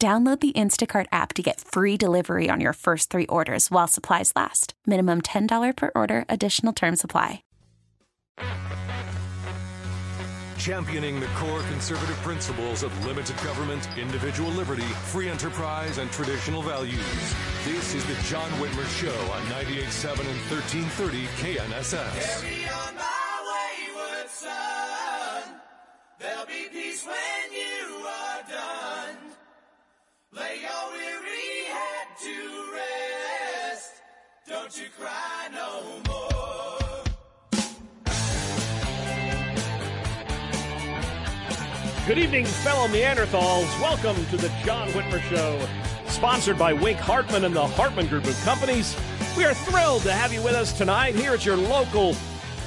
Download the Instacart app to get free delivery on your first three orders while supplies last. Minimum $10 per order, additional term supply. Championing the core conservative principles of limited government, individual liberty, free enterprise, and traditional values. This is the John Whitmer Show on 98.7 and 1330 KNSS. Carry on my wayward son. There'll be peace when you are done. Lay your weary head to rest. Don't you cry no more. Good evening, fellow Neanderthals. Welcome to the John Whitmer Show, sponsored by Wink Hartman and the Hartman Group of Companies. We are thrilled to have you with us tonight here at your local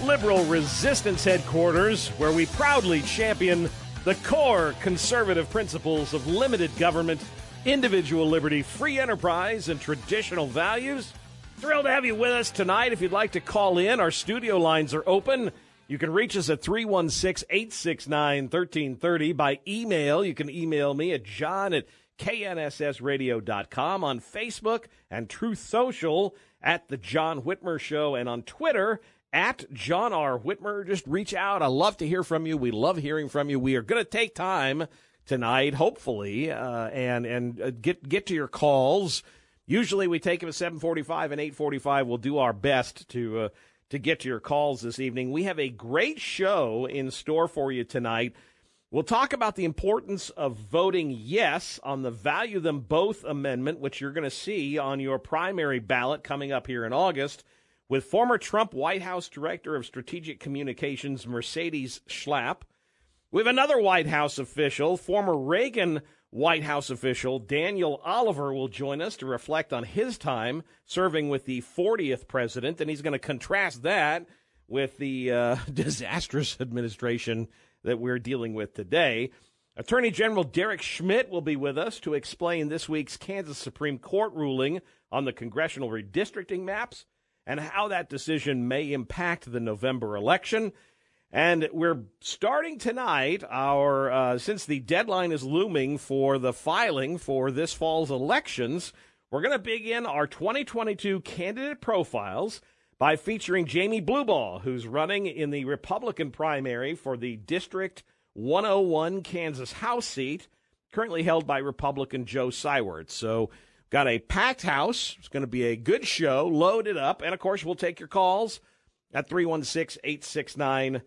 liberal resistance headquarters, where we proudly champion the core conservative principles of limited government, individual liberty, free enterprise, and traditional values. Thrilled to have you with us tonight. If you'd like to call in, our studio lines are open. You can reach us at 316 869 1330 by email. You can email me at john at knssradio.com on Facebook and Truth Social at The John Whitmer Show and on Twitter at John R. Whitmer. Just reach out. I love to hear from you. We love hearing from you. We are going to take time tonight, hopefully, uh, and and uh, get get to your calls. Usually we take them at 7:45 and 8:45. We'll do our best to uh, to get to your calls this evening. We have a great show in store for you tonight. We'll talk about the importance of voting yes on the Value Them Both amendment, which you're going to see on your primary ballot coming up here in August, with former Trump White House Director of Strategic Communications Mercedes Schlapp. We have another White House official, former Reagan White House official Daniel Oliver will join us to reflect on his time serving with the 40th president, and he's going to contrast that with the uh, disastrous administration that we're dealing with today. Attorney General Derek Schmidt will be with us to explain this week's Kansas Supreme Court ruling on the congressional redistricting maps and how that decision may impact the November election. And we're starting tonight our uh, since the deadline is looming for the filing for this fall's elections. We're going to begin our 2022 candidate profiles by featuring Jamie Blubaugh, who's running in the Republican primary for the District 101 Kansas House seat, currently held by Republican Joe Seiwert. So, got a packed house. It's going to be a good show, loaded up. And of course, we'll take your calls at 316 869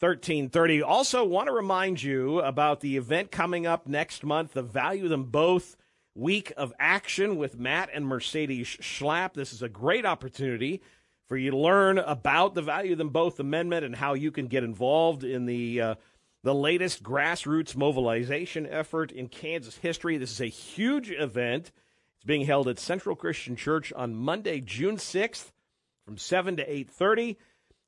1330. Also, want to remind you about the event coming up next month, the Value Them Both Week of Action with Matt and Mercedes Schlapp. This is a great opportunity for you to learn about the Value Them Both Amendment and how you can get involved in the uh, the latest grassroots mobilization effort in Kansas history. This is a huge event. It's being held at Central Christian Church on Monday, June 6th from 7 to 8.30.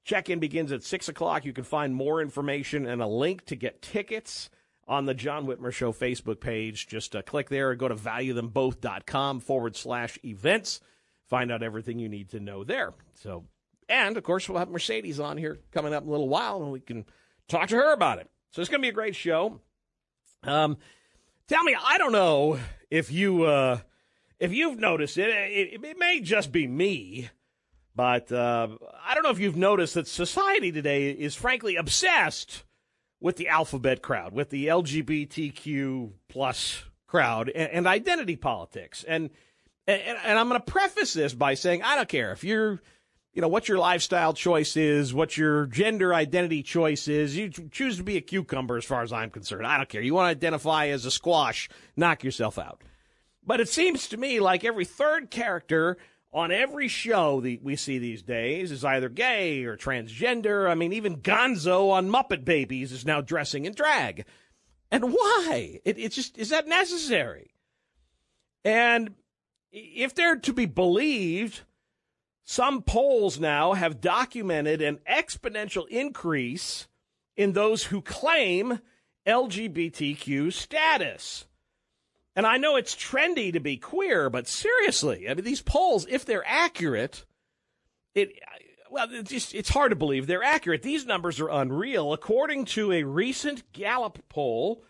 Check-in begins at 6 o'clock. You can find more information and a link to get tickets on the John Whitmer Show Facebook page. Just uh, click there or go to valuethemboth.com forward slash events. Find out everything you need to know there. So, and of course, we'll have Mercedes on here coming up in a little while and we can talk to her about it. So it's going to be a great show. Um, tell me, I don't know if you, uh, if you've noticed it, it, it may just be me, but uh, I don't know if you've noticed that society today is frankly obsessed with the alphabet crowd, with the LGBTQ plus crowd and, and identity politics. And, and, and I'm going to preface this by saying I don't care if you're, you know, what your lifestyle choice is, what your gender identity choice is. You choose to be a cucumber as far as I'm concerned. I don't care. You want to identify as a squash, knock yourself out. But it seems to me like every third character on every show that we see these days is either gay or transgender. I mean, even Gonzo on Muppet Babies is now dressing in drag. And why? It, it's just, is that necessary? And if they're to be believed, some polls now have documented an exponential increase in those who claim LGBTQ status. And I know it's trendy to be queer, but seriously, I mean, these polls, if they're accurate, it well, it's just it's hard to believe they're accurate. These numbers are unreal. According to a recent Gallup poll,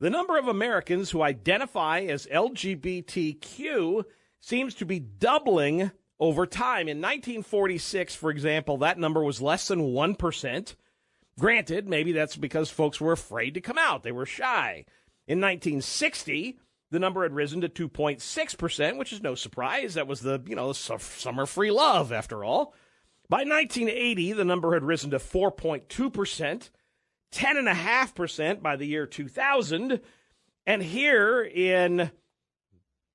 the number of Americans who identify as LGBTQ seems to be doubling over time. In 1946, for example, that number was less than 1%. Granted, maybe that's because folks were afraid to come out. They were shy. In 1960, the number had risen to 2.6%, which is no surprise. That was the, you know, summer free love, after all. By 1980, the number had risen to 4.2%, 10.5% by the year 2000. And here in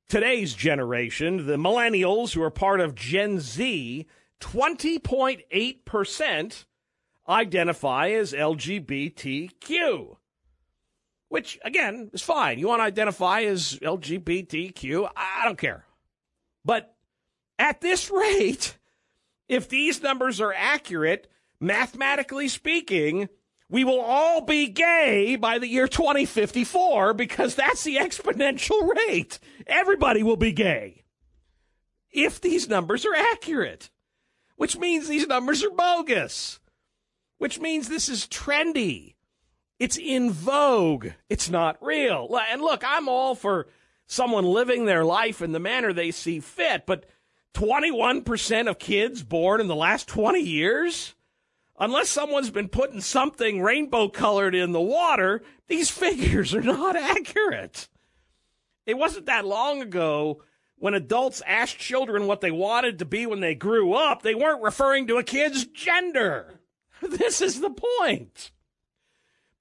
today's generation, the millennials who are part of Gen Z, 20.8% identify as LGBTQ which again is fine. You want to identify as LGBTQ, I don't care. But at this rate, if these numbers are accurate, mathematically speaking, we will all be gay by the year 2054 because that's the exponential rate. Everybody will be gay. If these numbers are accurate, which means these numbers are bogus, which means this is trendy it's in vogue. It's not real. And look, I'm all for someone living their life in the manner they see fit, but 21% of kids born in the last 20 years? Unless someone's been putting something rainbow colored in the water, these figures are not accurate. It wasn't that long ago when adults asked children what they wanted to be when they grew up, they weren't referring to a kid's gender. This is the point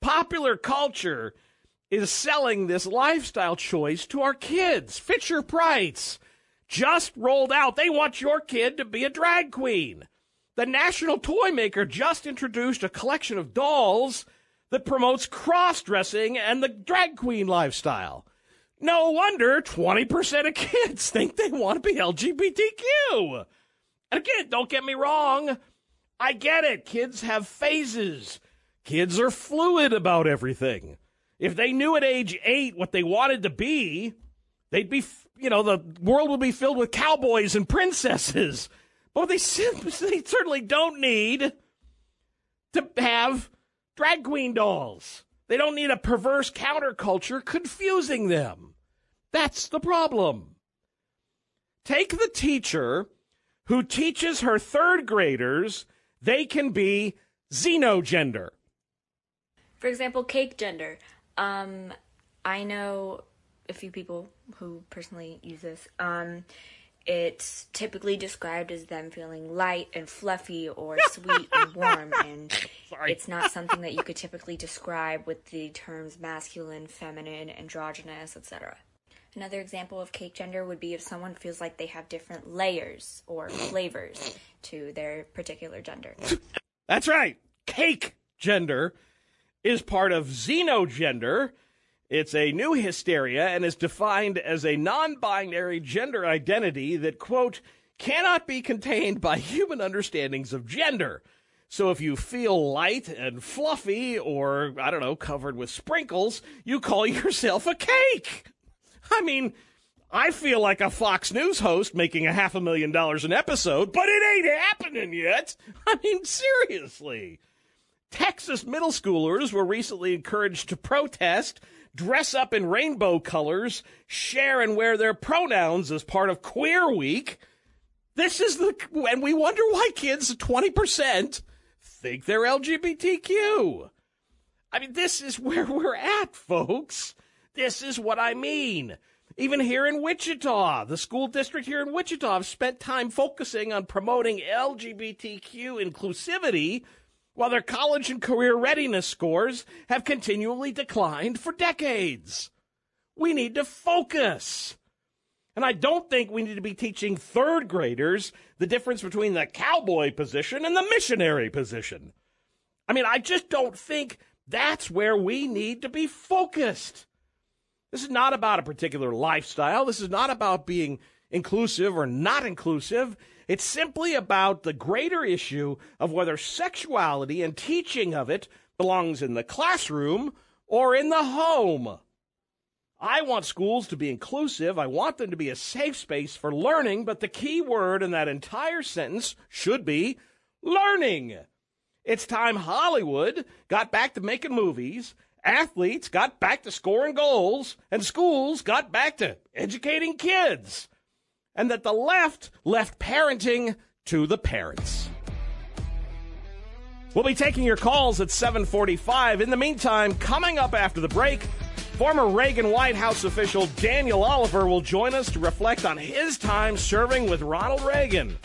popular culture is selling this lifestyle choice to our kids. Fisher Price just rolled out. They want your kid to be a drag queen. The National Toy Maker just introduced a collection of dolls that promotes cross dressing and the drag queen lifestyle. No wonder 20% of kids think they want to be LGBTQ. And again, don't get me wrong. I get it. Kids have phases. Kids are fluid about everything. If they knew at age eight what they wanted to be, they'd be, you know, the world would be filled with cowboys and princesses. But they, they certainly don't need to have drag queen dolls. They don't need a perverse counterculture confusing them. That's the problem. Take the teacher who teaches her third graders they can be xenogender. For example, cake gender. Um, I know a few people who personally use this. Um, it's typically described as them feeling light and fluffy or sweet and warm, and Sorry. it's not something that you could typically describe with the terms masculine, feminine, androgynous, etc. Another example of cake gender would be if someone feels like they have different layers or flavors to their particular gender. That's right. Cake gender is part of xenogender. It's a new hysteria and is defined as a non binary gender identity that, quote, cannot be contained by human understandings of gender. So if you feel light and fluffy or, I don't know, covered with sprinkles, you call yourself a cake. I mean, I feel like a Fox News host making a half a million dollars an episode, but it ain't happening yet. I mean, seriously. Texas middle schoolers were recently encouraged to protest, dress up in rainbow colors, share and wear their pronouns as part of Queer Week. This is the, and we wonder why kids, 20%, think they're LGBTQ. I mean, this is where we're at, folks. This is what I mean. Even here in Wichita, the school district here in Wichita have spent time focusing on promoting LGBTQ inclusivity while their college and career readiness scores have continually declined for decades. We need to focus. And I don't think we need to be teaching third graders the difference between the cowboy position and the missionary position. I mean, I just don't think that's where we need to be focused. This is not about a particular lifestyle. This is not about being inclusive or not inclusive. It's simply about the greater issue of whether sexuality and teaching of it belongs in the classroom or in the home. I want schools to be inclusive. I want them to be a safe space for learning, but the key word in that entire sentence should be learning. It's time Hollywood got back to making movies, athletes got back to scoring goals, and schools got back to educating kids. And that the left left parenting to the parents. We'll be taking your calls at 745. In the meantime, coming up after the break, Former Reagan White House official Daniel Oliver will join us to reflect on his time serving with Ronald Reagan.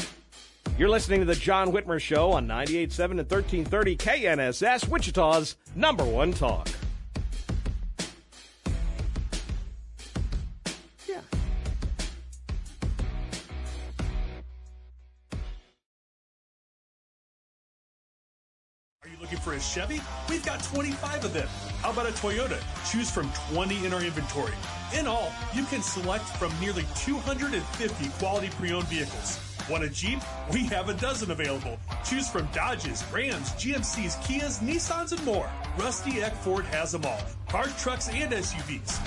You're listening to the John Whitmer Show on 98.7 and 1330 KNSS, Wichita's number one talk. For a Chevy? We've got 25 of them. How about a Toyota? Choose from 20 in our inventory. In all, you can select from nearly 250 quality pre-owned vehicles. Want a Jeep? We have a dozen available. Choose from Dodges, Rams, GMCs, Kias, Nissans, and more. Rusty Eck Ford has them all. Cars, trucks, and SUVs.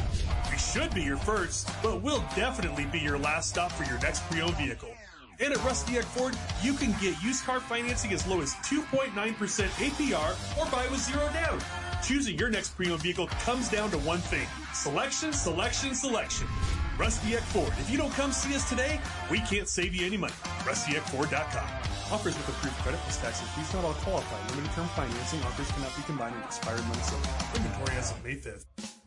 We should be your first, but we'll definitely be your last stop for your next pre-owned vehicle. And at Rusty Eck Ford, you can get used car financing as low as 2.9% APR or buy with zero down. Choosing your next pre-owned vehicle comes down to one thing. Selection, selection, selection. Rusty Eck Ford. If you don't come see us today, we can't save you any money. RustyEckFord.com. Offers with approved credit plus taxes. Please not all qualify. Limited term financing offers cannot be combined with expired only. Inventory as of May 5th.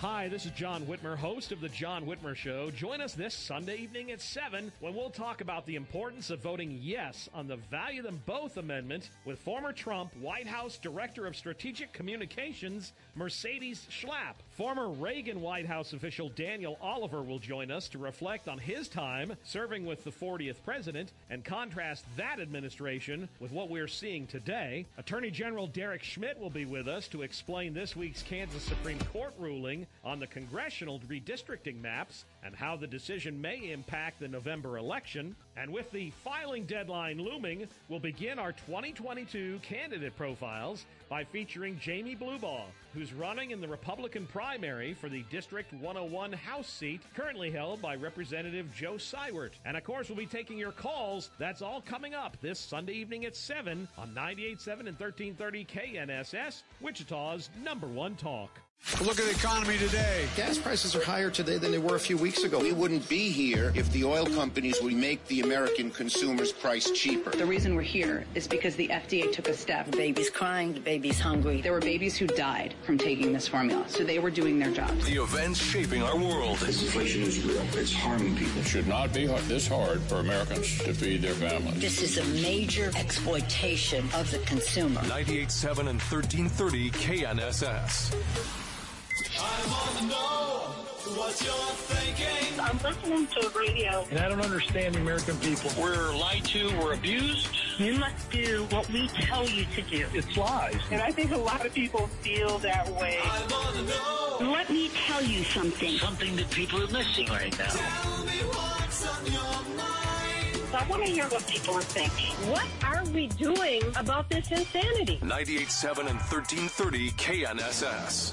Hi, this is John Whitmer, host of The John Whitmer Show. Join us this Sunday evening at 7 when we'll talk about the importance of voting yes on the Value Them Both Amendment with former Trump White House Director of Strategic Communications, Mercedes Schlapp. Former Reagan White House official Daniel Oliver will join us to reflect on his time serving with the 40th president and contrast that administration with what we're seeing today. Attorney General Derek Schmidt will be with us to explain this week's Kansas Supreme Court ruling on the congressional redistricting maps and how the decision may impact the November election. And with the filing deadline looming, we'll begin our 2022 candidate profiles by featuring Jamie Blubaugh, who's running in the Republican primary for the District 101 House seat, currently held by Representative Joe Seiwert. And of course, we'll be taking your calls. That's all coming up this Sunday evening at 7 on 98.7 and 1330 KNSS, Wichita's number one talk. Look at the economy today. Gas prices are higher today than they were a few weeks ago. We wouldn't be here if the oil companies would make the American consumer's price cheaper. The reason we're here is because the FDA took a step. The baby's crying, the baby's hungry. There were babies who died from taking this formula, so they were doing their jobs. The events shaping our world. This inflation is real. It's harming people. It should not be this hard for Americans to feed their families. This is a major exploitation of the consumer. 98.7 and 1330 KNSS. I'm listening to radio. And I don't understand the American people. We're lied to, we're abused. You must do what we tell you to do. It's lies. And I think a lot of people feel that way. I want to know. Let me tell you something. Something that people are missing right now. Tell me what's on your mind. I want to hear what people are thinking. What are we doing about this insanity? 98.7 and 1330 KNSS.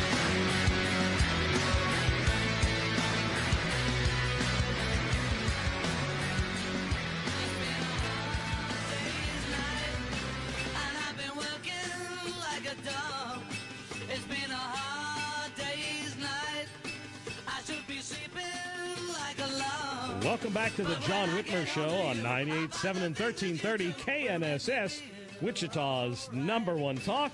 Welcome back to the John Whitmer Show on 98.7 and 1330 KNSS, Wichita's number one talk.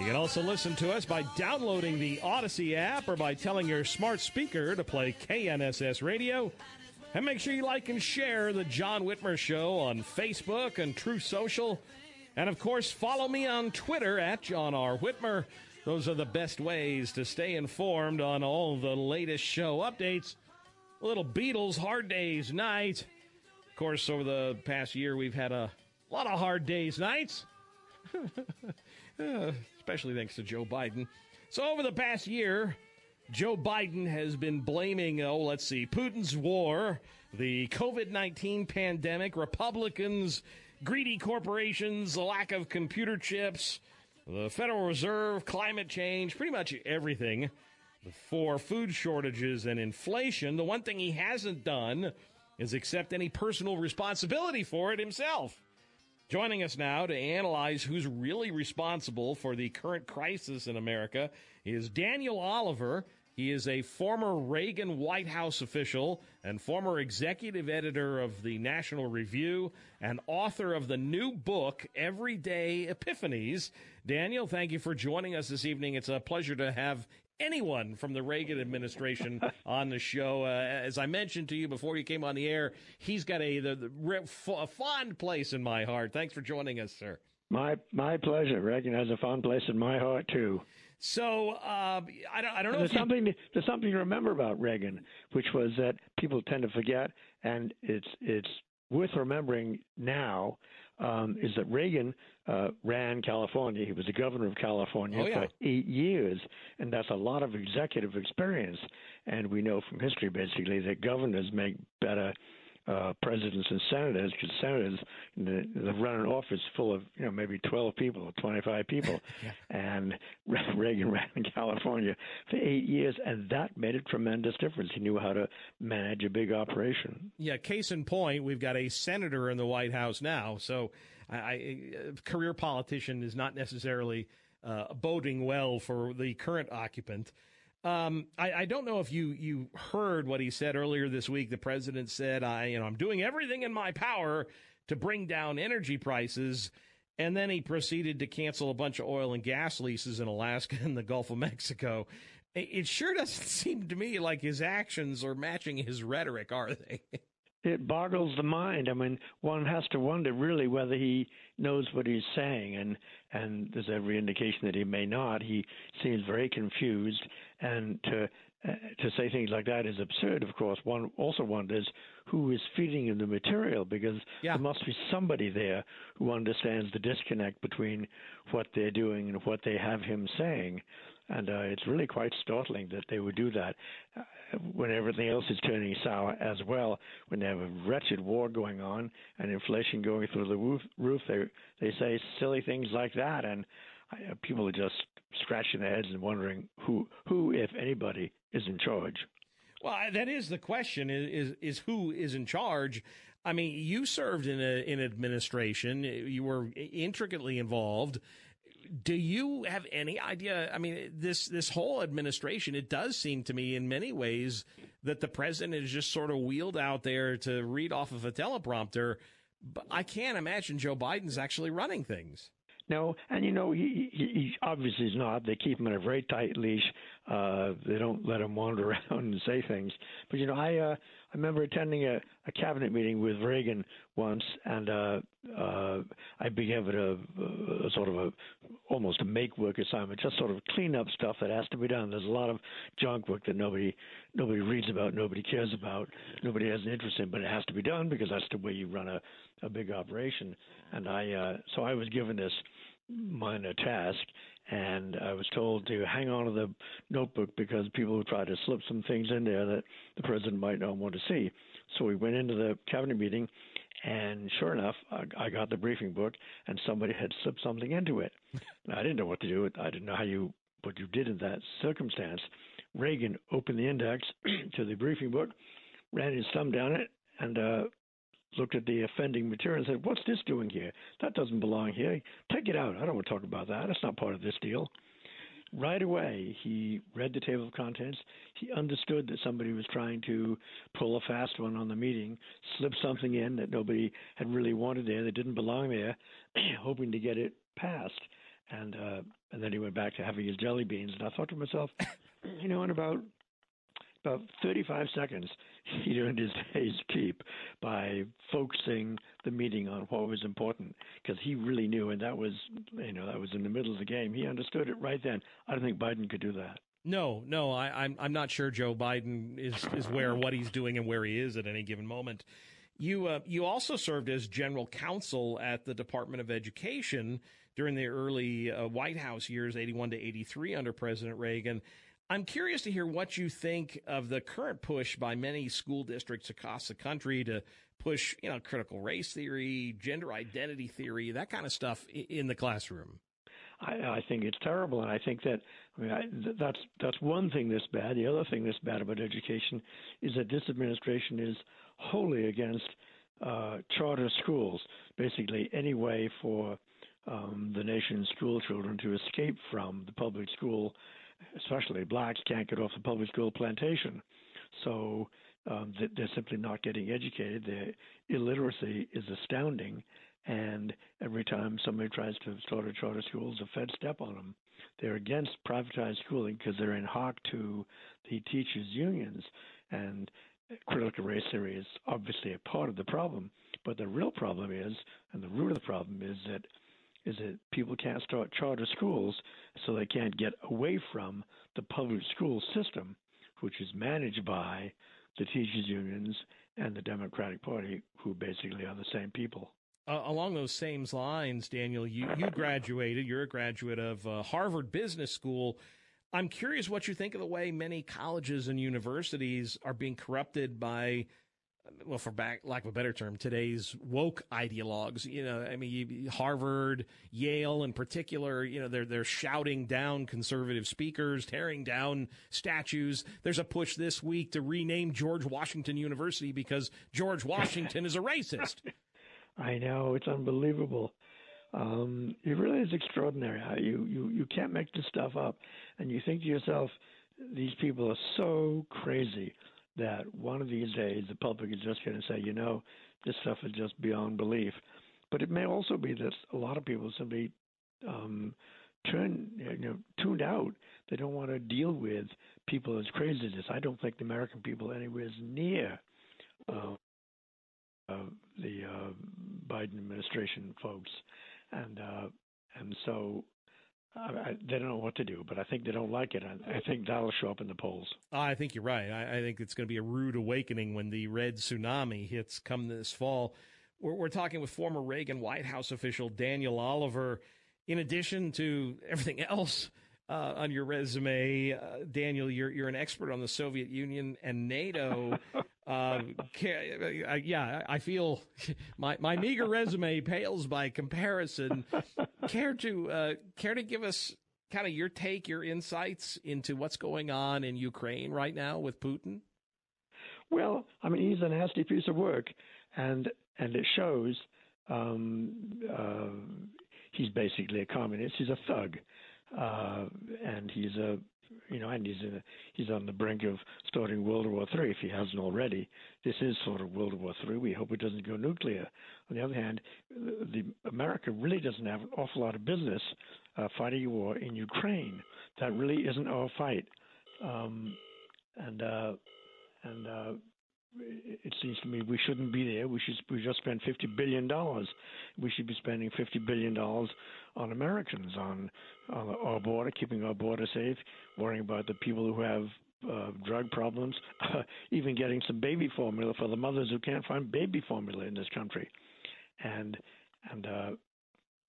You can also listen to us by downloading the Audacy app or by telling your smart speaker to play KNSS Radio. And make sure you like and share the John Whitmer Show on Facebook and Truth Social. And of course, follow me on Twitter at John R. Whitmer. Those are the best ways to stay informed on all the latest show updates. Little Beatles, Hard Days Night. Of course, over the past year, we've had a lot of hard days nights, Uh, especially thanks to Joe Biden. So, over the past year, Joe Biden has been blaming, oh, let's see, Putin's war, the COVID 19 pandemic, Republicans, greedy corporations, the lack of computer chips, the Federal Reserve, climate change, pretty much everything for food shortages and inflation. The one thing he hasn't done is accept any personal responsibility for it himself. Joining us now to analyze who's really responsible for the current crisis in America is Daniel Oliver. He is a former Reagan White House official and former executive editor of the National Review and author of the new book, Everyday Epiphanies. Daniel, thank you for joining us this evening. It's a pleasure to have anyone from the Reagan administration on the show. Uh, as I mentioned to you before you came on the air, he's got a, the, the, a fond place in my heart. Thanks for joining us, sir. My my pleasure. Reagan has a fond place in my heart too. So uh, I don't I don't know. There's if something to, there's something to remember about Reagan, which was that people tend to forget, and it's it's worth remembering now. Um, is that Reagan uh, ran California? He was the governor of California Oh, yeah. for eight years, and that's a lot of executive experience. And we know from history, basically, that governors make better uh, presidents and senators because senators the, the run an office full of you know maybe 12 people or 25 people and Reagan ran in California for eight years and that made a tremendous difference he knew how to manage a big operation Yeah, case in point, we've got a senator in the White House now. So, I, I, a career politician is not necessarily uh, boding well for the current occupant. Um, I, I don't know if you you heard what he said earlier this week. The president said, "I, you know, I'm doing everything in my power to bring down energy prices." And then he proceeded to cancel a bunch of oil and gas leases in Alaska and the Gulf of Mexico. It it sure doesn't seem to me like his actions are matching his rhetoric, are they? it boggles the mind. I mean, one has to wonder really whether he knows what he's saying, and and there's every indication that he may not. He seems very confused, and to uh, to say things like that is absurd. Of course, one also wonders who is feeding him the material because there must be somebody there who understands the disconnect between what they're doing and what they have him saying. And uh, it's really quite startling that they would do that uh, when everything else is turning sour as well. When they have a wretched war going on and inflation going through the roof, roof they they say silly things like that, and uh, people are just scratching their heads and wondering who who, if anybody, is in charge. Well, that is the question: is is, who is in charge? I mean, you served in a in administration. You were intricately involved. Do you have any idea? I mean, this this whole administration. It does seem to me, in many ways, that the president is just sort of wheeled out there to read off of a teleprompter. But I can't imagine Joe Biden's actually running things. No, and you know he, he, he obviously is not. They keep him in a very tight leash. Uh, they don't let him wander around and say things. But you know, I uh, I remember attending a, a cabinet meeting with Reagan once, and uh, uh, I began with a, a sort of a almost a make work assignment, just sort of clean up stuff that has to be done. There's a lot of junk work that nobody nobody reads about, nobody cares about, nobody has an interest in, but it has to be done because that's the way you run a a big operation. And I uh, so I was given this minor task, and I was told to hang on to the notebook because people would try to slip some things in there that the president might not want to see. So we went into the cabinet meeting, and sure enough, I, I got the briefing book, and somebody had slipped something into it. I didn't know what to do. I didn't know how you what you did in that circumstance. Reagan opened the index to the briefing book, ran his thumb down it, and uh, looked at the offending material and said, "What's this doing here? That doesn't belong here. Take it out. I don't want to talk about that. That's not part of this deal." right away he read the table of contents. He understood that somebody was trying to pull a fast one on the meeting, slip something in that nobody had really wanted there, that didn't belong there, hoping to get it passed. And uh, and then he went back to having his jelly beans. And I thought to myself, you know, in about about 35 seconds, he earned his day's keep by focusing the meeting on what was important because he really knew, and that was, you know, that was in the middle of the game. He understood it right then. I don't think Biden could do that. No, no, I, I'm I'm not sure Joe Biden is is where what he's doing and where he is at any given moment. You uh, you also served as general counsel at the Department of Education during the early uh, White House years, 81 to 83 under President Reagan. I'm curious to hear what you think of the current push by many school districts across the country to push, you know, critical race theory, gender identity theory, that kind of stuff in the classroom. I, I think it's terrible, and I think that I mean I, that's that's one thing that's bad. The other thing that's bad about education is that this administration is wholly against uh, charter schools. Basically, any way for um, the nation's school children to escape from the public school especially blacks, can't get off the public school plantation. So um, they're simply not getting educated. Their illiteracy is astounding. And every time somebody tries to start a charter school, the Fed step on them. They're against privatized schooling because they're in hock to the teachers' unions. And critical race theory is obviously a part of the problem. But the real problem is, and the root of the problem is that is that people can't start charter schools, so they can't get away from the public school system, which is managed by the teachers' unions and the Democratic Party, who basically are the same people. Uh, along those same lines, Daniel, you, you graduated, you're a graduate of uh, Harvard Business School. I'm curious what you think of the way many colleges and universities are being corrupted by well, for back lack of a better term, today's woke ideologues. You know, I mean, Harvard, Yale, in particular. You know, they're they're shouting down conservative speakers, tearing down statues. There's a push this week to rename George Washington University because George Washington is a racist. I know it's unbelievable. Um, it really is extraordinary. You you you can't make this stuff up, and you think to yourself, these people are so crazy that one of these days the public is just going to say, you know, this stuff is just beyond belief. But it may also be that a lot of people simply um, turn, you know, tuned out. They don't want to deal with people as crazy as this. I don't think the American people anywhere is near uh, uh, the uh, Biden administration folks, and uh, and so I, they don't know what to do, but I think they don't like it. I, I think that'll show up in the polls. I think you're right. I, I think it's going to be a rude awakening when the red tsunami hits come this fall. We're, we're talking with former Reagan White House official Daniel Oliver. In addition to everything else uh, on your resume, uh, Daniel, you're you're an expert on the Soviet Union and NATO. Uh, yeah, I feel my my meager resume pales by comparison. Care to uh, care to give us kind of your take, your insights into what's going on in Ukraine right now with Putin? Well, I mean, he's a nasty piece of work, and and it shows. Um, uh, he's basically a communist. He's a thug, uh, and he's a you know, and he's a, he's on the brink of starting World War Three if he hasn't already. This is sort of World War Three. We hope it doesn't go nuclear. On the other hand, the America really doesn't have an awful lot of business uh, fighting a war in Ukraine. That really isn't our fight. Um, and uh, and uh, it seems to me we shouldn't be there. We should we just spent fifty billion dollars. We should be spending fifty billion dollars on Americans, on, on our border, keeping our border safe, worrying about the people who have uh, drug problems, even getting some baby formula for the mothers who can't find baby formula in this country, and and uh,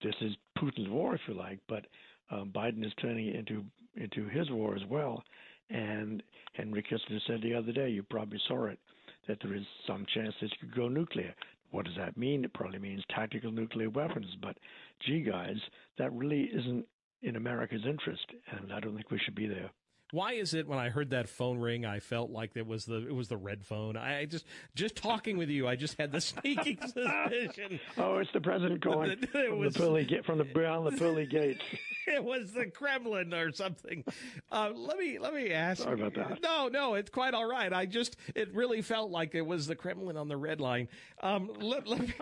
this is Putin's war, if you like, but um, Biden is turning it into into his war as well. And Henry Kissinger said the other day, you probably saw it that there is some chance this could go nuclear. What does that mean? It probably means tactical nuclear weapons. But, gee, guys, that really isn't in America's interest, and I don't think we should be there. Why is it when I heard that phone ring, I felt like it was the it was the red phone? I just just talking with you, I just had the sneaking suspicion. Oh, it's the president calling It from was- the pearly gate from the beyond the pearly gates. it was the Kremlin or something. Uh, let me let me ask. Sorry about that. No, no, it's quite all right. I just it really felt like it was the Kremlin on the red line. Um, let, let, me,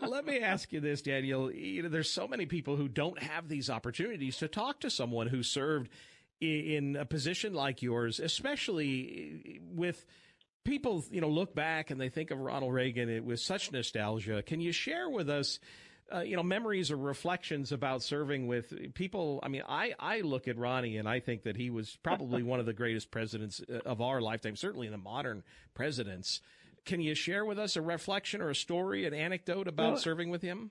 let me ask you this, Daniel. You know, there's so many people who don't have these opportunities to talk to someone who served in a position like yours, especially with people, you know, look back and they think of Ronald Reagan with such nostalgia. Can you share with us, uh, you know, memories or reflections about serving with people? I mean, I, I look at Ronnie and I think that he was probably one of the greatest presidents uh, of our lifetime, certainly in the modern presidents. Can you share with us a reflection or a story, an anecdote about Well, serving with him?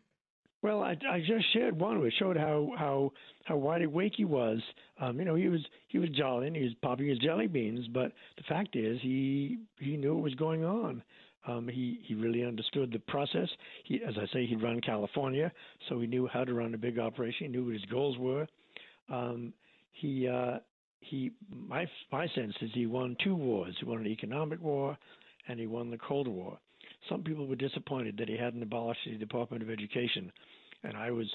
Well, I, I just shared one which showed how how how wide awake he was. Um, you know, he was he was jolly and he was popping his jelly beans, but the fact is he he knew what was going on. Um, he he really understood the process. He, as I say, he'd run California, so he knew how to run a big operation. He knew what his goals were. Um, he uh, he my my sense is he won two wars. He won an economic war, and he won the Cold War. Some people were disappointed that he hadn't abolished the Department of Education, and I was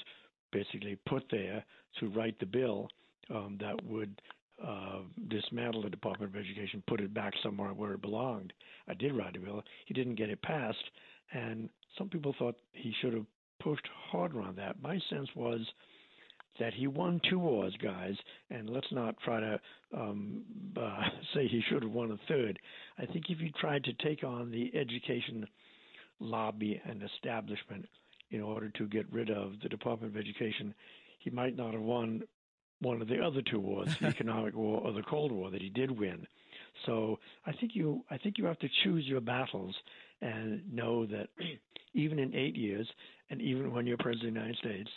basically put there to write the bill um, that would uh, dismantle the Department of Education, put it back somewhere where it belonged. I did write a bill. He didn't get it passed, and some people thought he should have pushed harder on that. My sense was that he won two wars, guys, and let's not try to um, uh, say he should have won a third. I think if you tried to take on the education lobby and establishment in order to get rid of the Department of Education, he might not have won one of the other two wars, the economic war or the Cold War, that he did win. So I think you I think you have to choose your battles and know that even in eight years, and even when you're president of the United States,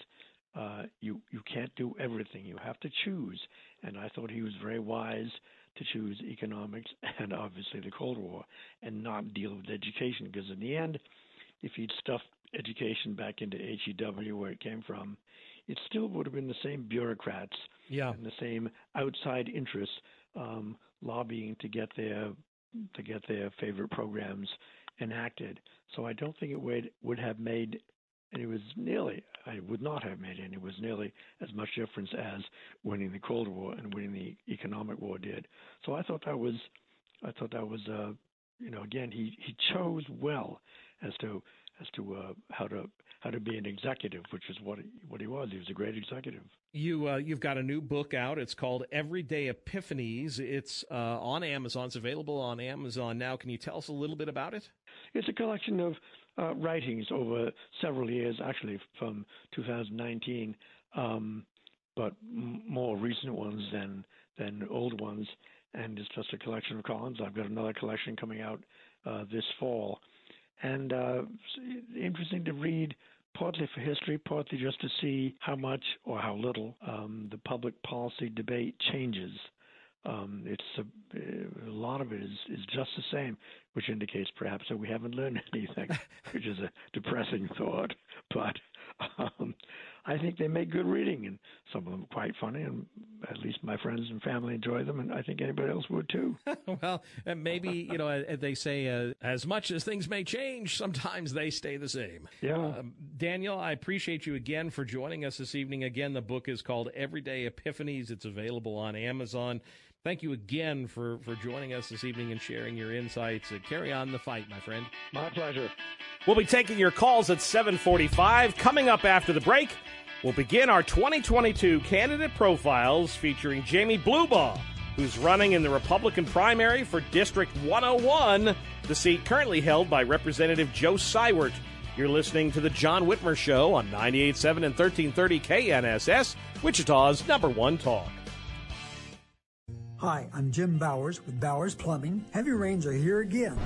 uh, you you can't do everything. You have to choose. And I thought he was very wise to choose economics and obviously the Cold War, and not deal with education. Because in the end, if he'd stuffed education back into HEW where it came from, it still would have been the same bureaucrats Yeah. and the same outside interests um, lobbying to get their to get their favorite programs enacted. So I don't think it would would have made and it was nearly I would not have made any. It was nearly as much difference as winning the Cold War and winning the economic war did. So I thought that was I thought that was uh you know again he he chose well as to as to uh, how to how to be an executive, which is what he, what he was. He was a great executive. You uh, you've got a new book out. It's called Everyday Epiphanies. It's uh, on Amazon. It's available on Amazon now. Can you tell us a little bit about it? It's a collection of uh, writings over several years, actually from 2019, um, but m- more recent ones than than old ones. And it's just a collection of columns. I've got another collection coming out uh, this fall, and uh, interesting to read. Partly for history, partly just to see how much or how little um, the public policy debate changes. Um, it's a, a lot of it is, is just the same, which indicates perhaps that we haven't learned anything, which is a depressing thought. But um, I think they make good reading, and some of them are quite funny, and at least my friends and family enjoy them, and I think anybody else would too. well, maybe you know uh, they say uh, as much as things may change, sometimes they stay the same. Yeah. Um, Daniel, I appreciate you again for joining us this evening. Again, the book is called Everyday Epiphanies. It's available on Amazon. Thank you again for, for joining us this evening and sharing your insights. Uh, carry on the fight, my friend. My pleasure. We'll be taking your calls at 745. Coming up after the break, we'll begin our 2022 candidate profiles featuring Jamie Blubaugh, who's running in the Republican primary for District 101, the seat currently held by Representative Joe Seiwert. You're listening to The John Whitmer Show on 98.7 and 1330 KNSS, Wichita's number one talk. Hi, I'm Jim Bowers with Bowers Plumbing. Heavy rains are here again.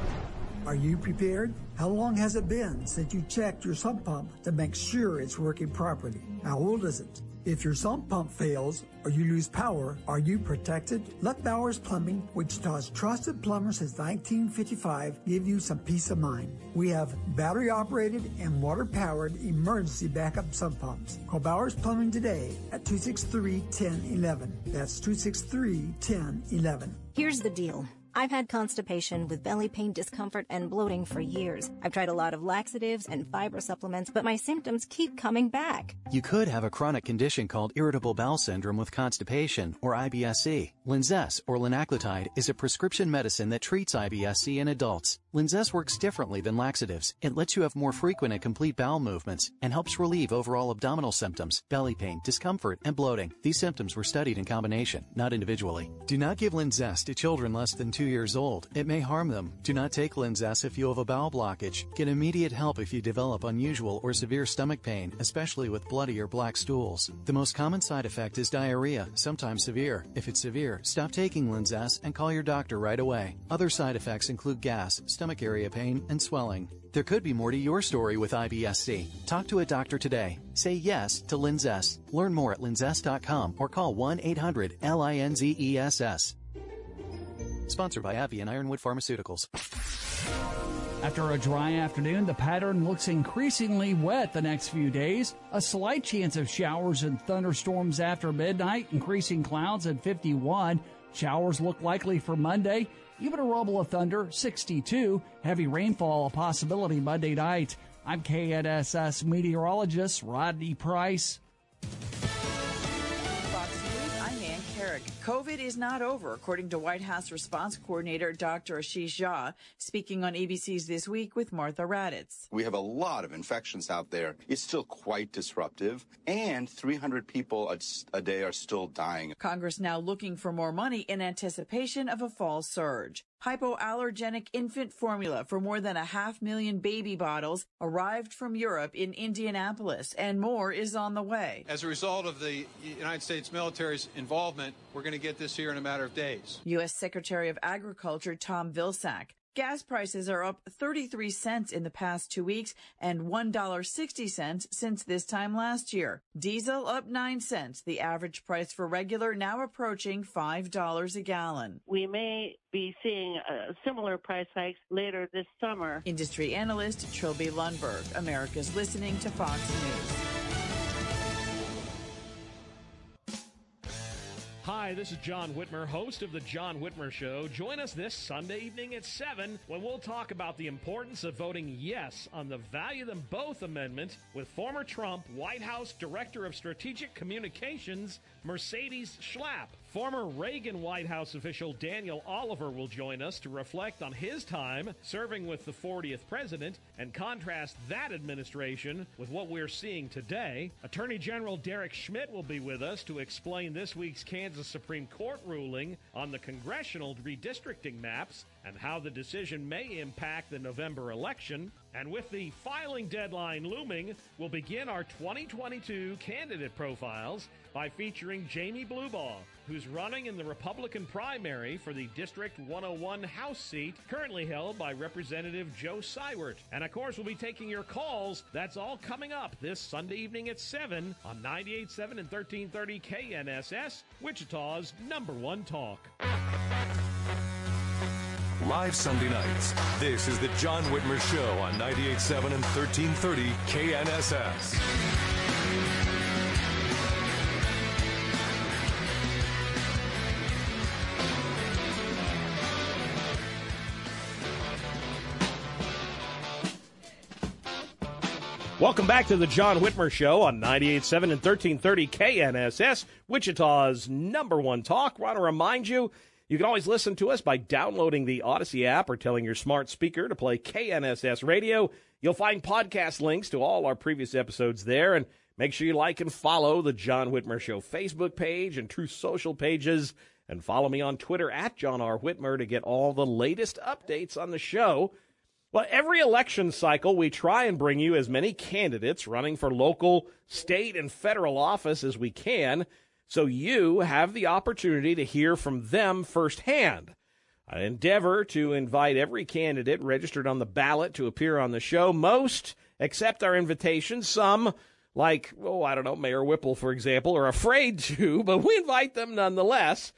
Are you prepared? How long has it been since you checked your sump pump to make sure it's working properly? How old is it? If your sump pump fails or you lose power, are you protected? Let Bowers Plumbing, Wichita's trusted plumber since 1955, give you some peace of mind. We have battery operated and water powered emergency backup sump pumps. Call Bowers Plumbing today at 263 1011. That's 263 1011. Here's the deal. I've had constipation with belly pain, discomfort, and bloating for years. I've tried a lot of laxatives and fiber supplements, but my symptoms keep coming back. You could have a chronic condition called irritable bowel syndrome with constipation, or IBS-C. Linzess, or linaclotide, is a prescription medicine that treats IBS-C in adults. Linzess works differently than laxatives. It lets you have more frequent and complete bowel movements and helps relieve overall abdominal symptoms, belly pain, discomfort, and bloating. These symptoms were studied in combination, not individually. Do not give Linzess to children less than two years old. It may harm them. Do not take Linzess if you have a bowel blockage. Get immediate help if you develop unusual or severe stomach pain, especially with bloody or black stools. The most common side effect is diarrhea, sometimes severe. If it's severe, stop taking Linzess and call your doctor right away. Other side effects include gas, stomach area pain, and swelling. There could be more to your story with IBS-C. Talk to a doctor today. Say yes to Linzess. Learn more at linzess.com or call 1-800-LINZESS. Sponsored by AbbVie and Ironwood Pharmaceuticals. After a dry afternoon, the pattern looks increasingly wet the next few days. A slight chance of showers and thunderstorms after midnight, increasing clouds at 51. Showers look likely for Monday. Even a rumble of thunder, 62. Heavy rainfall, a possibility Monday night. I'm KNSS meteorologist Rodney Price. Fox News, I'm Ann Carrick. COVID is not over, according to White House response coordinator Dr. Ashish Jha, speaking on ABC's This Week with Martha Raddatz. We have a lot of infections out there. It's still quite disruptive, and 300 people a, a day are still dying. Congress now looking for more money in anticipation of a fall surge. Hypoallergenic infant formula for more than a half million baby bottles arrived from Europe in Indianapolis, and more is on the way. As a result of the United States military's involvement, we're going to get this here in a matter of days. U.S. Secretary of Agriculture Tom Vilsack. Gas prices are up 33 cents in the past two weeks and $1.60 since this time last year. Diesel up 9 cents, the average price for regular now approaching $5 a gallon. We may be seeing uh, similar price hikes later this summer. Industry analyst Trilby Lundberg, America's listening to Fox News. Hi, this is John Whitmer, host of The John Whitmer Show. Join us this Sunday evening at 7 when we'll talk about the importance of voting yes on the Value Them Both Amendment with former Trump White House Director of Strategic Communications, Mercedes Schlapp. Former Reagan White House official Daniel Oliver will join us to reflect on his time serving with the 40th president and contrast that administration with what we're seeing today. Attorney General Derek Schmidt will be with us to explain this week's Kansas Supreme Court ruling on the congressional redistricting maps and how the decision may impact the November election. And with the filing deadline looming, we'll begin our 2022 candidate profiles by featuring Jamey Blubaugh, who's running in the Republican primary for the District 101 House seat, currently held by Representative Joe Seiwert. And of course, we'll be taking your calls. That's all coming up this Sunday evening at 7 on 98.7 and 1330 KNSS, Wichita's number one talk. Live Sunday nights. This is the John Whitmer Show on 98.7 and 1330 KNSS. Welcome back to the John Whitmer Show on 98.7 and 1330 KNSS, Wichita's number one talk. Want to remind you, you can always listen to us by downloading the Audacy app or telling your smart speaker to play KNSS Radio. You'll find podcast links to all our previous episodes there, and make sure you like and follow the John Whitmer Show Facebook page and Truth Social pages, and follow me on Twitter at John R. Whitmer to get all the latest updates on the show. Well, every election cycle, we try and bring you as many candidates running for local, state, and federal office as we can so you have the opportunity to hear from them firsthand. I endeavor to invite every candidate registered on the ballot to appear on the show. Most accept our invitation. Some, like, oh, I don't know, Mayor Whipple, for example, are afraid to, but we invite them nonetheless.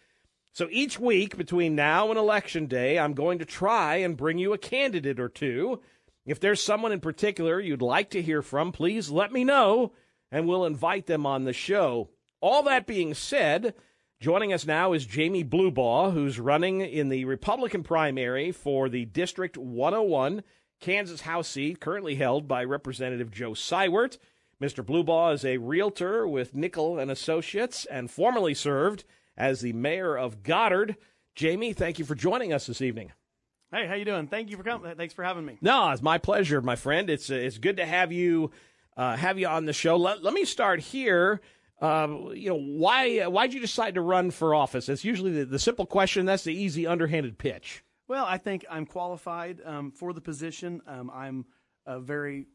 So each week between now and Election Day, I'm going to try and bring you a candidate or two. If there's someone in particular you'd like to hear from, please let me know and we'll invite them on the show. All that being said, joining us now is Jamey Blubaugh, who's running in the Republican primary for the District 101 Kansas House seat, currently held by Representative Joe Seiwert. Mr. Blubaugh is a realtor with Nikkel and Associates and formerly served as the mayor of Goddard. Jamey, thank you for joining us this evening. Hey, how you doing? Thank you for coming. Thanks for having me. No, it's my pleasure, my friend. It's uh, it's good to have you uh, have you on the show. Let, let me start here. Uh, you know why why'd you decide to run for office? It's usually the, the simple question. That's the easy underhanded pitch. Well, I think I'm qualified um, for the position. Um, I'm a very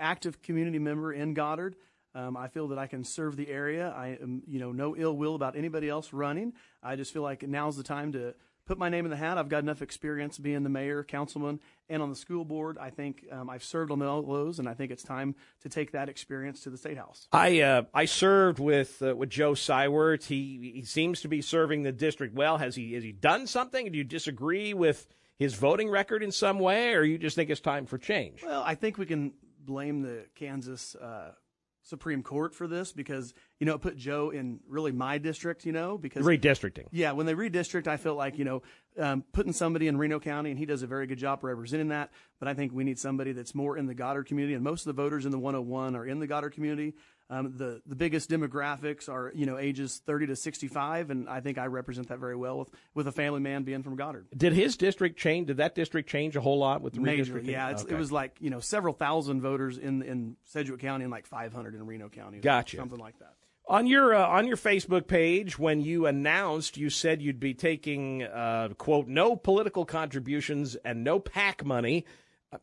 active community member in Goddard. Um, I feel that I can serve the area. I am, you know, no ill will about anybody else running. I just feel like now's the time to put my name in the hat. I've got enough experience being the mayor, councilman, and on the school board. I think um, I've served on all those, and I think it's time to take that experience to the state house. I uh, I served with uh, with Joe Seiwert. He he seems to be serving the district well. Has he has he done something? Do you disagree with his voting record in some way, or you just think it's time for change? Well, I think we can blame the Kansas. Uh, Supreme Court for this because you know it put Joe in really my district. You know because redistricting. Yeah, when they redistrict, I felt like you know um, putting somebody in Reno County, and he does a very good job representing that. But I think we need somebody that's more in the Goddard community, and most of the voters in the 101 are in the Goddard community. Um, the the biggest demographics are you know ages 30 to 65, and I think I represent that very well with with a family man being from Goddard. Did his district change? Did that district change a whole lot with the Major? Yeah, okay. it was like you know several thousand voters in in Sedgwick County and like 500 in Reno County. Gotcha, something like that. On your uh, on your Facebook page, when you announced, you said you'd be taking uh, quote no political contributions and no PAC money.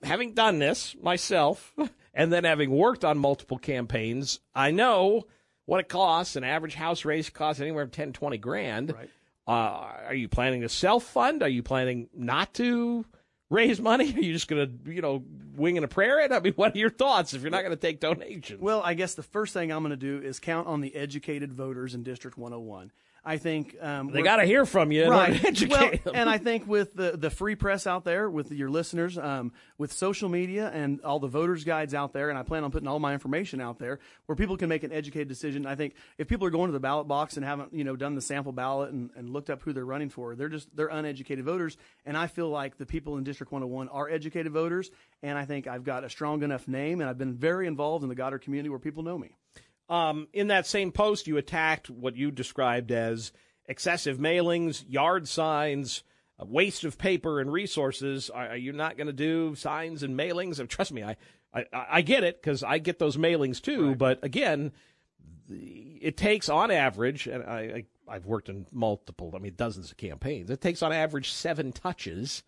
Having done this myself, and then having worked on multiple campaigns, I know what it costs. An average house race costs anywhere from 10, 20 grand. Right. Uh, are you planning to self fund? Are you planning not to raise money? Are you just going to, you know, wing and a prayer it? I mean, what are your thoughts if you're not going to take donations? Well, I guess the first thing I'm going to do is count on the educated voters in District 101. I think um, they got to hear from you, right? educate well, and I think with the the free press out there, with your listeners, um, with social media and all the voters guides out there, and I plan on putting all my information out there where people can make an educated decision. I think if people are going to the ballot box and haven't you know done the sample ballot and, and looked up who they're running for, they're just they're uneducated voters, and I feel like the people in District 101 are educated voters, and I think I've got a strong enough name, and I've been very involved in the Goddard community where people know me. Um, in that same post, you attacked what you described as excessive mailings, yard signs, a waste of paper and resources. Are, are you not going to do signs and mailings? And trust me, I, I, I get it because I get those mailings too. Right. But again, it takes on average, and I, I, I've worked in multiple, I mean, dozens of campaigns. It takes on average seven touches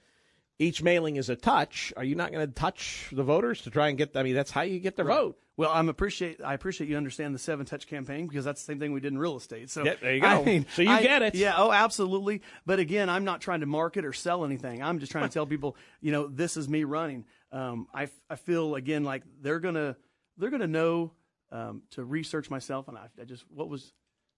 each mailing is a touch. Are you not going to touch the voters to try and get? I mean, that's how you get their right. vote. Well, I'm appreciate I appreciate you understand the seven touch campaign because that's the same thing we did in real estate. So yeah, there you go. I mean, so you I, get it. Yeah. Oh, absolutely. But again, I'm not trying to market or sell anything. I'm just trying to tell people, you know, this is me running. Um, I I feel again like they're gonna they're gonna know um, to research myself, and I, I just what was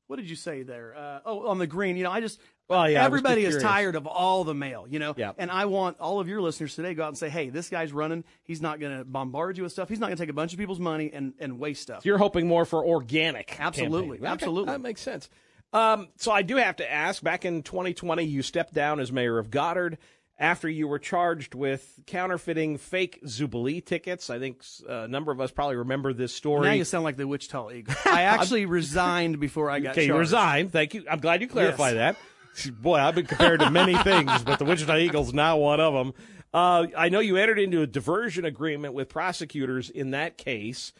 what did you say there? Uh, oh, on the green. You know, I just well, yeah, everybody is tired of all the mail. You know, yeah. and I want all of your listeners today to go out and say, hey, this guy's running. He's not going to bombard you with stuff. He's not going to take a bunch of people's money and and waste stuff. You're hoping more for organic. Absolutely, campaign. absolutely, okay, that makes sense. Um, so I do have to ask. Back in 2020, you stepped down as mayor of Goddard after you were charged with counterfeiting fake Jubilee tickets. I think uh, a number of us probably remember this story. Now you sound like the Wichita Eagle. I actually resigned before I got charged. okay, charged. you resigned. Thank you. I'm glad you clarified yes. that. Boy, I've been compared to many things, but the Wichita Eagle's now one of them. Uh, I know you entered into a diversion agreement with prosecutors in that case.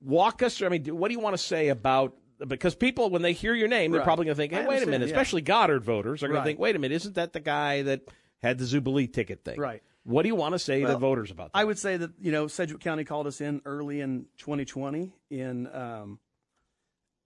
Walk us through. I mean, what do you want to say about because people, when they hear your name, they're right. probably going to think, "Hey, wait a minute." Yeah. Especially Goddard voters are going right. to think, "Wait a minute, isn't that the guy that had the Jubilee ticket thing?" Right. What do you want to say well, to voters about that? I would say that you know Sedgwick County called us in early in 2020 in um,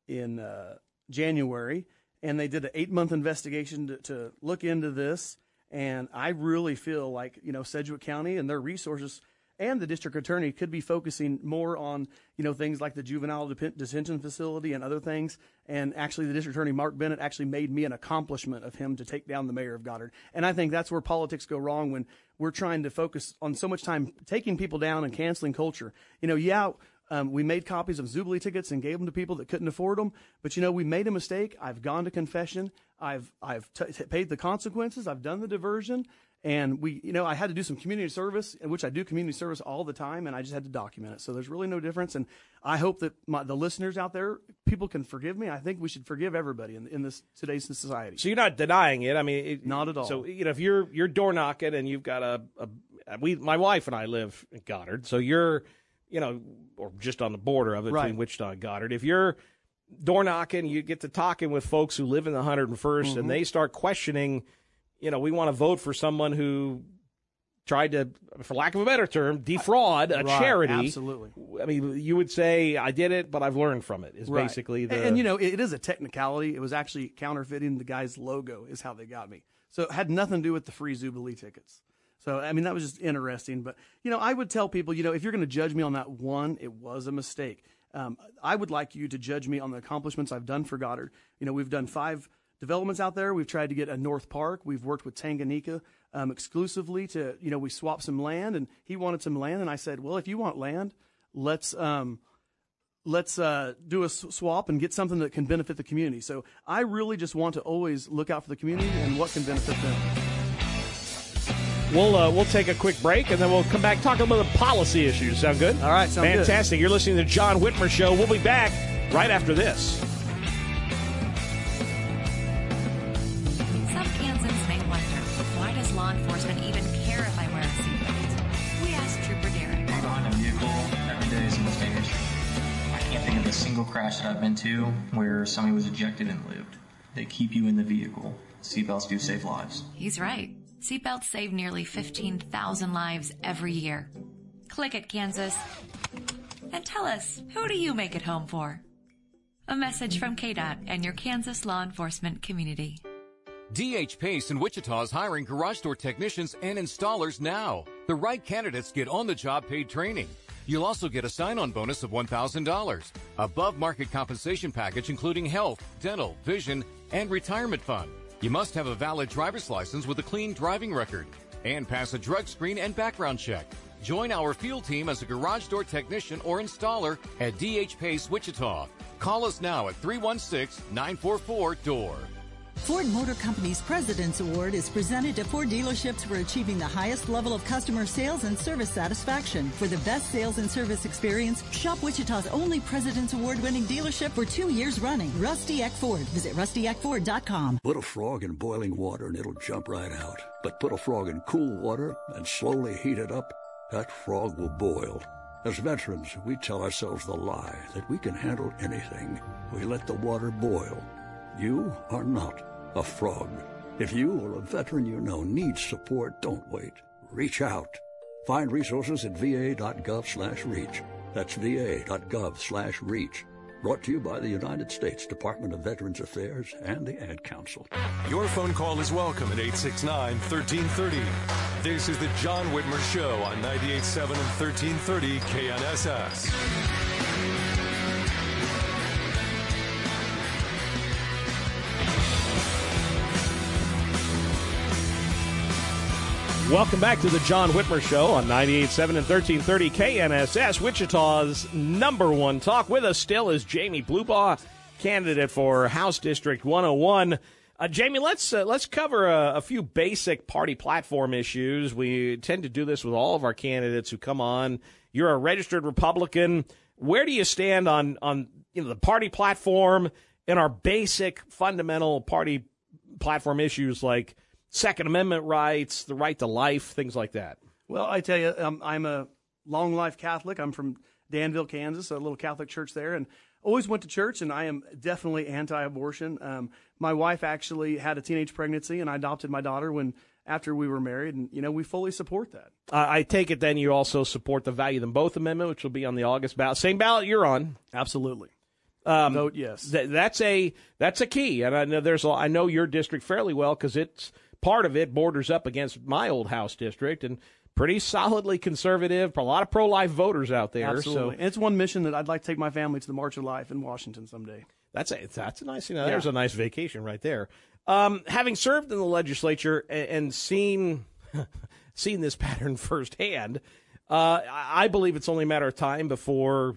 in uh, January, and they did an eight month investigation to, to, look into this. And I really feel like, you know, Sedgwick County and their resources and the district attorney could be focusing more on, you know, things like the juvenile detention facility and other things. And actually, the district attorney, Marc Bennett, actually made me an accomplishment of him to take down the mayor of Goddard. And I think that's where politics go wrong when we're trying to focus on so much time taking people down and canceling culture. You know, yeah, um, we made copies of Jubilee tickets and gave them to people that couldn't afford them. But you know, we made a mistake. I've gone to confession. I've I've t- t- paid the consequences. I've done the diversion, and we, you know, I had to do some community service, which I do community service all the time, and I just had to document it. So there's really no difference. And I hope that my, the listeners out there, people can forgive me. I think we should forgive everybody in, in this today's society. So you're not denying it. I mean, it, not at all. So you know, if you're you're door knocking and you've got a, a we, my wife and I live in Goddard, so you're you know, or just on the border of it Right. between Wichita and Goddard. If you're door knocking, you get to talking with folks who live in the 101st Mhm. and they start questioning, you know, we want to vote for someone who tried to, for lack of a better term, defraud a Right, charity. absolutely. I mean, you would say, I did it, but I've learned from it, is Right. basically the. And, and, you know, it, it is a technicality. It was actually counterfeiting the guy's logo, is how they got me. So it had nothing to do with the free Jubilee tickets. So I mean, that was just interesting. But you know, I would tell people, you know, if you're going to judge me on that one, it was a mistake. Um, I would like you to judge me on the accomplishments I've done for Goddard. You know, we've done five developments out there. We've tried to get a North Park. We've worked with Tanganyika um, exclusively to, you know, we swapped some land, and he wanted some land, and I said, well, if you want land, let's. Um, let's uh, do a swap and get something that can benefit the community. So I really just want to always look out for the community and what can benefit them. We'll uh, we'll take a quick break and then we'll come back talk about the policy issues. Sound good? All right, sound good. fantastic. You're listening to the John Whitmer Show. We'll be back right after this. Some Kansans may wonder, why does law enforcement even care if I wear a seatbelt? We asked Trooper Derek. I behind a vehicle every day is the most dangerous thing. I can't think of a single crash that I've been to where somebody was ejected and lived. They keep you in the vehicle. Seatbelts do save lives. He's right. Seatbelts save nearly 15,000 lives every year. Click it, Kansas. And tell us, who do you make it home for? A message from KDOT and your Kansas law enforcement community. DH Pace in Wichita is hiring garage door technicians and installers now. The right candidates get on the job paid training. You'll also get a sign on bonus of $1,000, above market compensation package including health, dental, vision, and retirement fund. You must have a valid driver's license with a clean driving record and pass a drug screen and background check. Join our field team as a garage door technician or installer at DH Pace Wichita. Call us now at 316 944 DOOR. Ford Motor Company's President's Award is presented to Ford dealerships for achieving the highest level of customer sales and service satisfaction. For the best sales and service experience, shop Wichita's only President's Award winning dealership for two years running, Rusty Eck Ford. Visit rustyeckford.com. Put a frog in boiling water and it'll jump right out. But put a frog in cool water and slowly heat it up, that frog will boil. As veterans, we tell ourselves the lie that we can handle anything. We let the water boil. You are not a frog. If you or a veteran you know needs support, don't wait. Reach out. Find resources at va.gov slash reach. That's va.gov slash reach. Brought to you by the United States Department of Veterans Affairs and the Ad Council. Your phone call is welcome at 869 1330. This is the John Whitmer Show on 98.7 and 1330 KNSS. Welcome back to the John Whitmer Show on 98.7 and 1330 KNSS, Wichita's number one talk. With us still is Jamey Blubaugh, candidate for House District 101. Uh, Jamey, let's uh, let's cover a, a few basic party platform issues. We tend to do this with all of our candidates who come on. You're a registered Republican. Where do you stand on on you know the party platform and our basic fundamental party platform issues like Second Amendment rights, the right to life, things like that? Well, I tell you, um, I'm a long life Catholic. I'm from Danville, Kansas, a little Catholic church there, and always went to church. And I am definitely anti-abortion. Um, my wife actually had a teenage pregnancy, and I adopted my daughter when after we were married, and you know we fully support that. Uh, I take it then you also support the Value Them Both Amendment, which will be on the August ballot. Same ballot you're on. Absolutely. Um, Vote yes. th- that's a that's a key, and I know there's a, I know your district fairly well because it's part of it borders up against my old House district and pretty solidly conservative. A lot of pro life voters out there. Absolutely. So it's one mission that I'd like to take my family to the March of Life in Washington someday. that's a that's a nice. You know, Yeah. there's a nice vacation right there. Um, having served in the legislature and, and seen seen this pattern firsthand, uh, I I believe it's only a matter of time before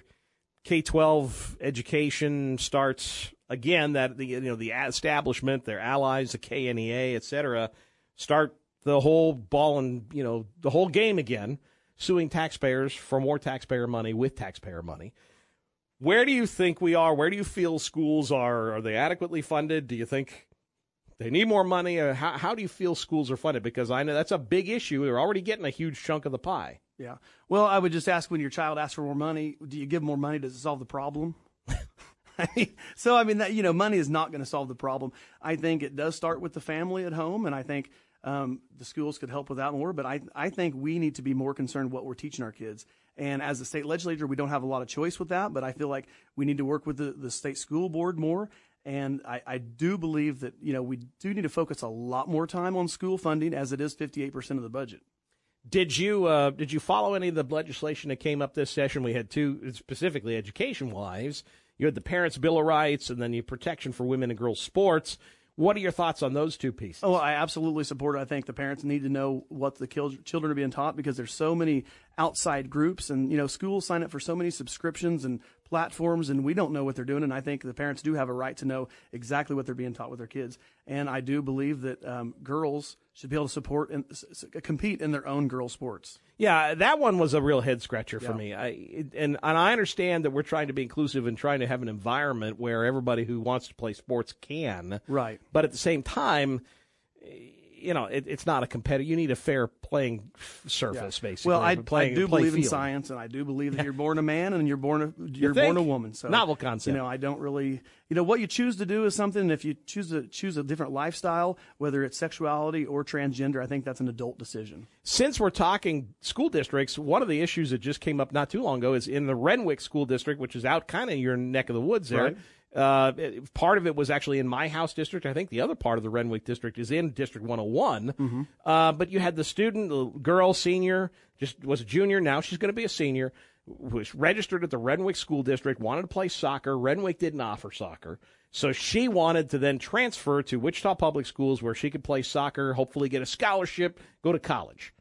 K twelve education starts again. That the you know the establishment, their allies, the KNEA, et cetera, start the whole ball and you know the whole game again, suing taxpayers for more taxpayer money with taxpayer money. Where do you think we are? Where do you feel schools are? Are they adequately funded? Do you think they need more money? Or how, how do you feel schools are funded? Because I know that's a big issue. They're already getting a huge chunk of the pie. Yeah. Well, I would just ask when your child asks for more money, do you give more money? Does it solve the problem? So I mean that you know, money is not going to solve the problem. I think it does start with the family at home, and I think um, the schools could help with that more. But I I think we need to be more concerned what we're teaching our kids. And as a state legislator, we don't have a lot of choice with that. But I feel like we need to work with the, the state school board more. And I, I do believe that you know we do need to focus a lot more time on school funding, as it is 58 percent of the budget. Did you uh, did you follow any of the legislation that came up this session? We had two specifically education wise. You had the Parents' Bill of Rights, and then you protection for women and girls sports. What are your thoughts on those two pieces? Oh, I absolutely support it. I think the parents need to know what the children are being taught because there's so many outside groups and you know schools sign up for so many subscriptions and platforms and we don't know what they're doing and I think the parents do have a right to know exactly what they're being taught with their kids and I do believe that um, girls should be able to support and s- compete in their own girl sports. Yeah, that one was a real head scratcher for Yeah. me. I it- and and I understand that we're trying to be inclusive and trying to have an environment where everybody who wants to play sports can. Right. But at the same time, you know, it, it's not a competitive. You need a fair playing surface, basically. Well, I, playing, I do believe in science, and I do believe that you're born a man and you're born a you're think? born a woman. So Novel concept. You know, I don't really. You know, what you choose to do is something. and If you choose to choose a different lifestyle, whether it's sexuality or transgender, I think that's an adult decision. Since we're talking school districts, one of the issues that just came up not too long ago is in the Renwick School District, which is out kind of your neck of the woods there. Right. Uh, it- part of it was actually in my house district. I think the other part of the Renwick district is in District 101. Mm-hmm. Uh, but you had the student, the girl, senior, just was a junior. Now she's going to be a senior. Was registered at the Renwick School District, wanted to play soccer. Renwick didn't offer soccer. So she wanted to then transfer to Wichita Public Schools where she could play soccer, hopefully get a scholarship, go to college.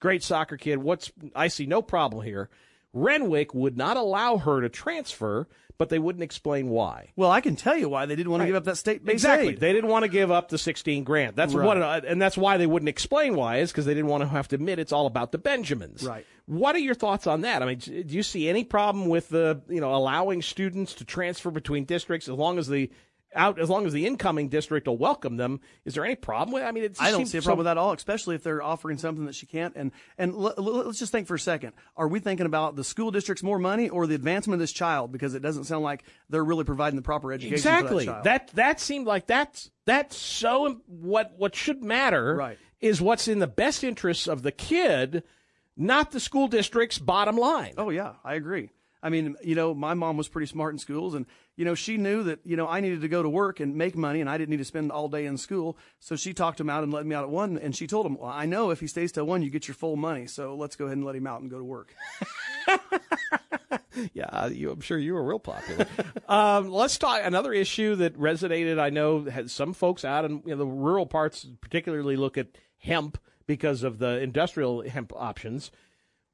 Great soccer kid. What's I see no problem here. Renwick would not allow her to transfer, but they wouldn't explain why. Well, I can tell you why they didn't want to give up that state based Exactly. aid. They didn't want to give up the 16 grand. That's Right. what, and that's why they wouldn't explain why is because they didn't want to have to admit it's all about the Benjamins. Right. What are your thoughts on that? I mean, do you see any problem with the, you know, allowing students to transfer between districts as long as the out as long as the incoming district will welcome them? Is there any problem with? it? I mean, I don't see a problem with that at all, especially if they're offering something that she can't. And and l- l- let's just think for a second: Are we thinking about the school district's more money or the advancement of this child? Because it doesn't sound like they're really providing the proper education. Exactly. For that, child. that that seemed like that's that's so what what should matter Right. is what's in the best interests of the kid, not the school district's bottom line. Oh yeah, I agree. I mean, you know, my mom was pretty smart in schools, and you know, she knew that you know I needed to go to work and make money, and I didn't need to spend all day in school. So she talked him out and let me out at one, and she told him, "Well, I know if he stays till one, you get your full money. So let's go ahead and let him out and go to work." Yeah, you, I'm sure you were real popular. um, let's talk another issue that resonated. I know had some folks out in you know, the rural parts, particularly look at hemp because of the industrial hemp options.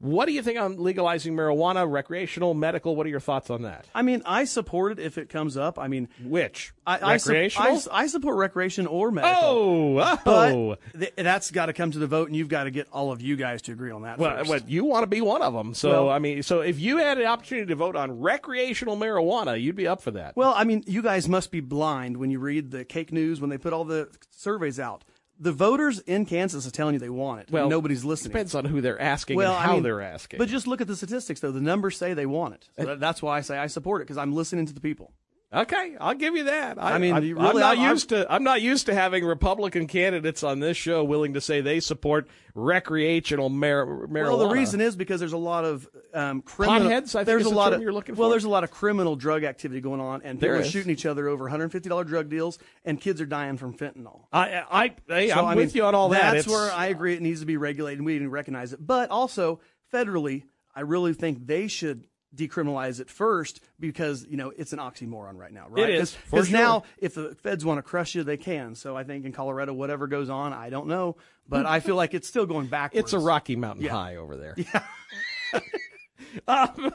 What do you think on legalizing marijuana, recreational, medical? What are your thoughts on that? I mean, I support it if it comes up. I mean, which I, I, su- recreational? I, I support recreation or medical. Oh, oh. but th- that's got to come to the vote, and you've got to get all of you guys to agree on that. Well, well, you want to be one of them. So, Well- I mean, so if you had an opportunity to vote on recreational marijuana, you'd be up for that. Well, I mean, you guys must be blind when you read the cake news when they put all the surveys out. The voters in Kansas are telling you they want it. Well, nobody's listening. Depends on who they're asking well, and I how mean, they're asking. But just look at the statistics, though. The numbers say they want it. So that- that's why I say I support it because I'm listening to the people. Okay, I'll give you that. I, I mean, I'm, I'm not I'm- used to. I'm not used to having Republican candidates on this show willing to say they support recreational mar- marijuana. Well, the reason is because there's a lot of um, criminal. Potheads, I think there's is a the lot term of you're looking Well, there's a lot of criminal drug activity going on, and people are shooting each other over 150 dollar drug deals, and kids are dying from fentanyl. I, I, hey, So, I'm I with you on all that. That's It's- where I agree. It needs to be regulated, and we didn't recognize it. But also federally, I really think they should decriminalize it first because you know it's an oxymoron right now, right? It is, because sure. now if the feds want to crush you, they can. So I think in Colorado, whatever goes on, I don't know, but I feel like it's still going backwards. It's a Rocky Mountain Yeah. High over there. um,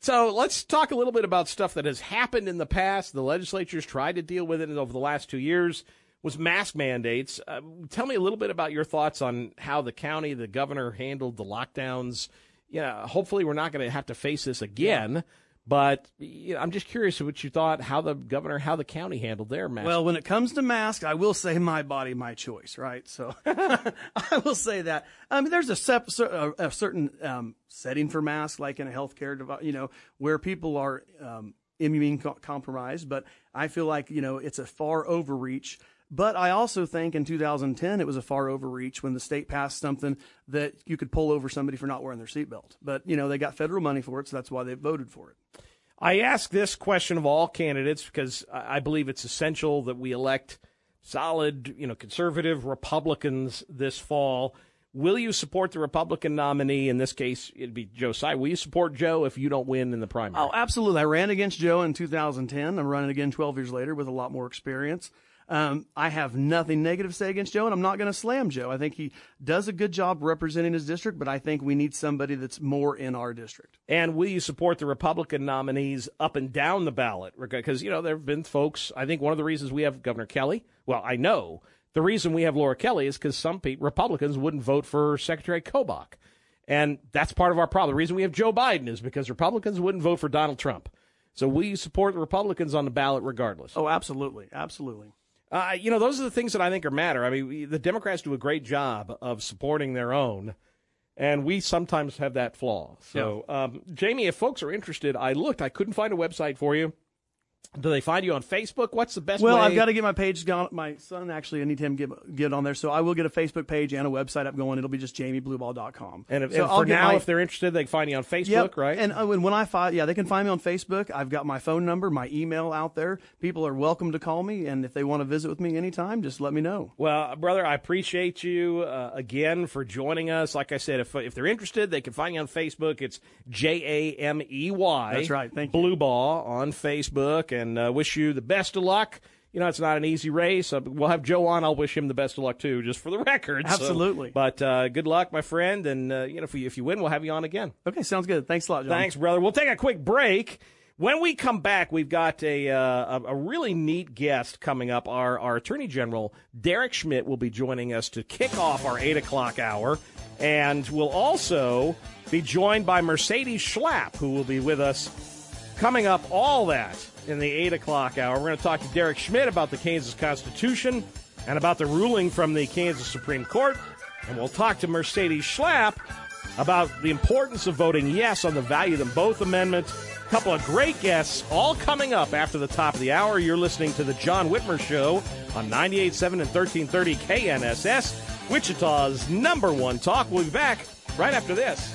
so let's talk a little bit about stuff that has happened in the past. The legislature's tried to deal with it over the last two years. Was mask mandates. Uh, tell me a little bit about your thoughts on how the county, the governor handled the lockdowns. Yeah, hopefully we're not going to have to face this again. But you know, I'm just curious what you thought, how the governor, how the county handled their mask. Well, when it comes to masks, I will say my body, my choice, right? So I will say that. I mean, there's a, sep- a, certain um, setting for masks, like in a healthcare, you know, where people are um, immune co- compromised. But I feel like you know it's a far overreach. But I also think in 2010 it was a far overreach when the state passed something that you could pull over somebody for not wearing their seatbelt. But you know they got federal money for it, so that's why they voted for it. I ask this question of all candidates because I believe it's essential that we elect solid, you know, conservative Republicans this fall. Will you support the Republican nominee? In this case, it'd be Joe Seiwert. Will you support Joe if you don't win in the primary? Oh, absolutely. I ran against Joe in 2010. I'm running again 12 years later with a lot more experience. Um, I have nothing negative to say against Joe, and I'm not going to slam Joe. I think he does a good job representing his district, but I think we need somebody that's more in our district. And will you support the Republican nominees up and down the ballot? Because, you know, there have been folks, I think one of the reasons we have Governor Kelly, well, I know the reason we have Laura Kelly is because some pe- Republicans wouldn't vote for Secretary Kobach. And that's part of our problem. The reason we have Joe Biden is because Republicans wouldn't vote for Donald Trump. So will you support the Republicans on the ballot regardless? Oh, absolutely. Absolutely. Uh, you know, those are the things that I think are matter. I mean, we, the Democrats do a great job of supporting their own, and we sometimes have that flaw. So, um, Jamey, if folks are interested, I looked, I couldn't find a website for you. Do they find you on Facebook? What's the best Well, way? I've got to get my page going. My son actually, I need him to get, get on there. So I will get a Facebook page and a website up going. It'll be just jameyblubaugh.com. and, if, so and for now, my- if they're interested, they can find you on Facebook, Yep. right? And uh, when, when I find, yeah, they can find me on Facebook. I've got my phone number, my email out there. People are welcome to call me, and if they want to visit with me anytime, just let me know. Well, brother, I appreciate you uh, again for joining us. Like I said, if if they're interested, they can find you on Facebook. It's J A M E Y. That's right. Thank you. Blubaugh on Facebook, and uh, wish you the best of luck. You know, it's not an easy race. Uh, we'll have Joe on. I'll wish him the best of luck too, just for the record. So- Absolutely. but uh, good luck, my friend, and uh, you know, if you, if you win, we'll have you on again. Okay, sounds good. Thanks a lot, John. Thanks, brother. We'll take a quick break. When we come back, we've got a uh, a, really neat guest coming up. Our our Attorney General Derek Schmidt will be joining us to kick off our eight o'clock hour, and we'll also be joined by Mercedes Schlapp, who will be with us coming up. All that in the eight o'clock hour. We're going to talk to Derek Schmidt about the Kansas Constitution and about the ruling from the Kansas Supreme Court, and we'll talk to Mercedes Schlapp about the importance of voting yes on the value of them both amendment. A couple of great guests all coming up after the top of the hour. You're listening to the John Whitmer Show on 98.7 and 1330 KNSS, Wichita's number one talk. We'll be back right after this.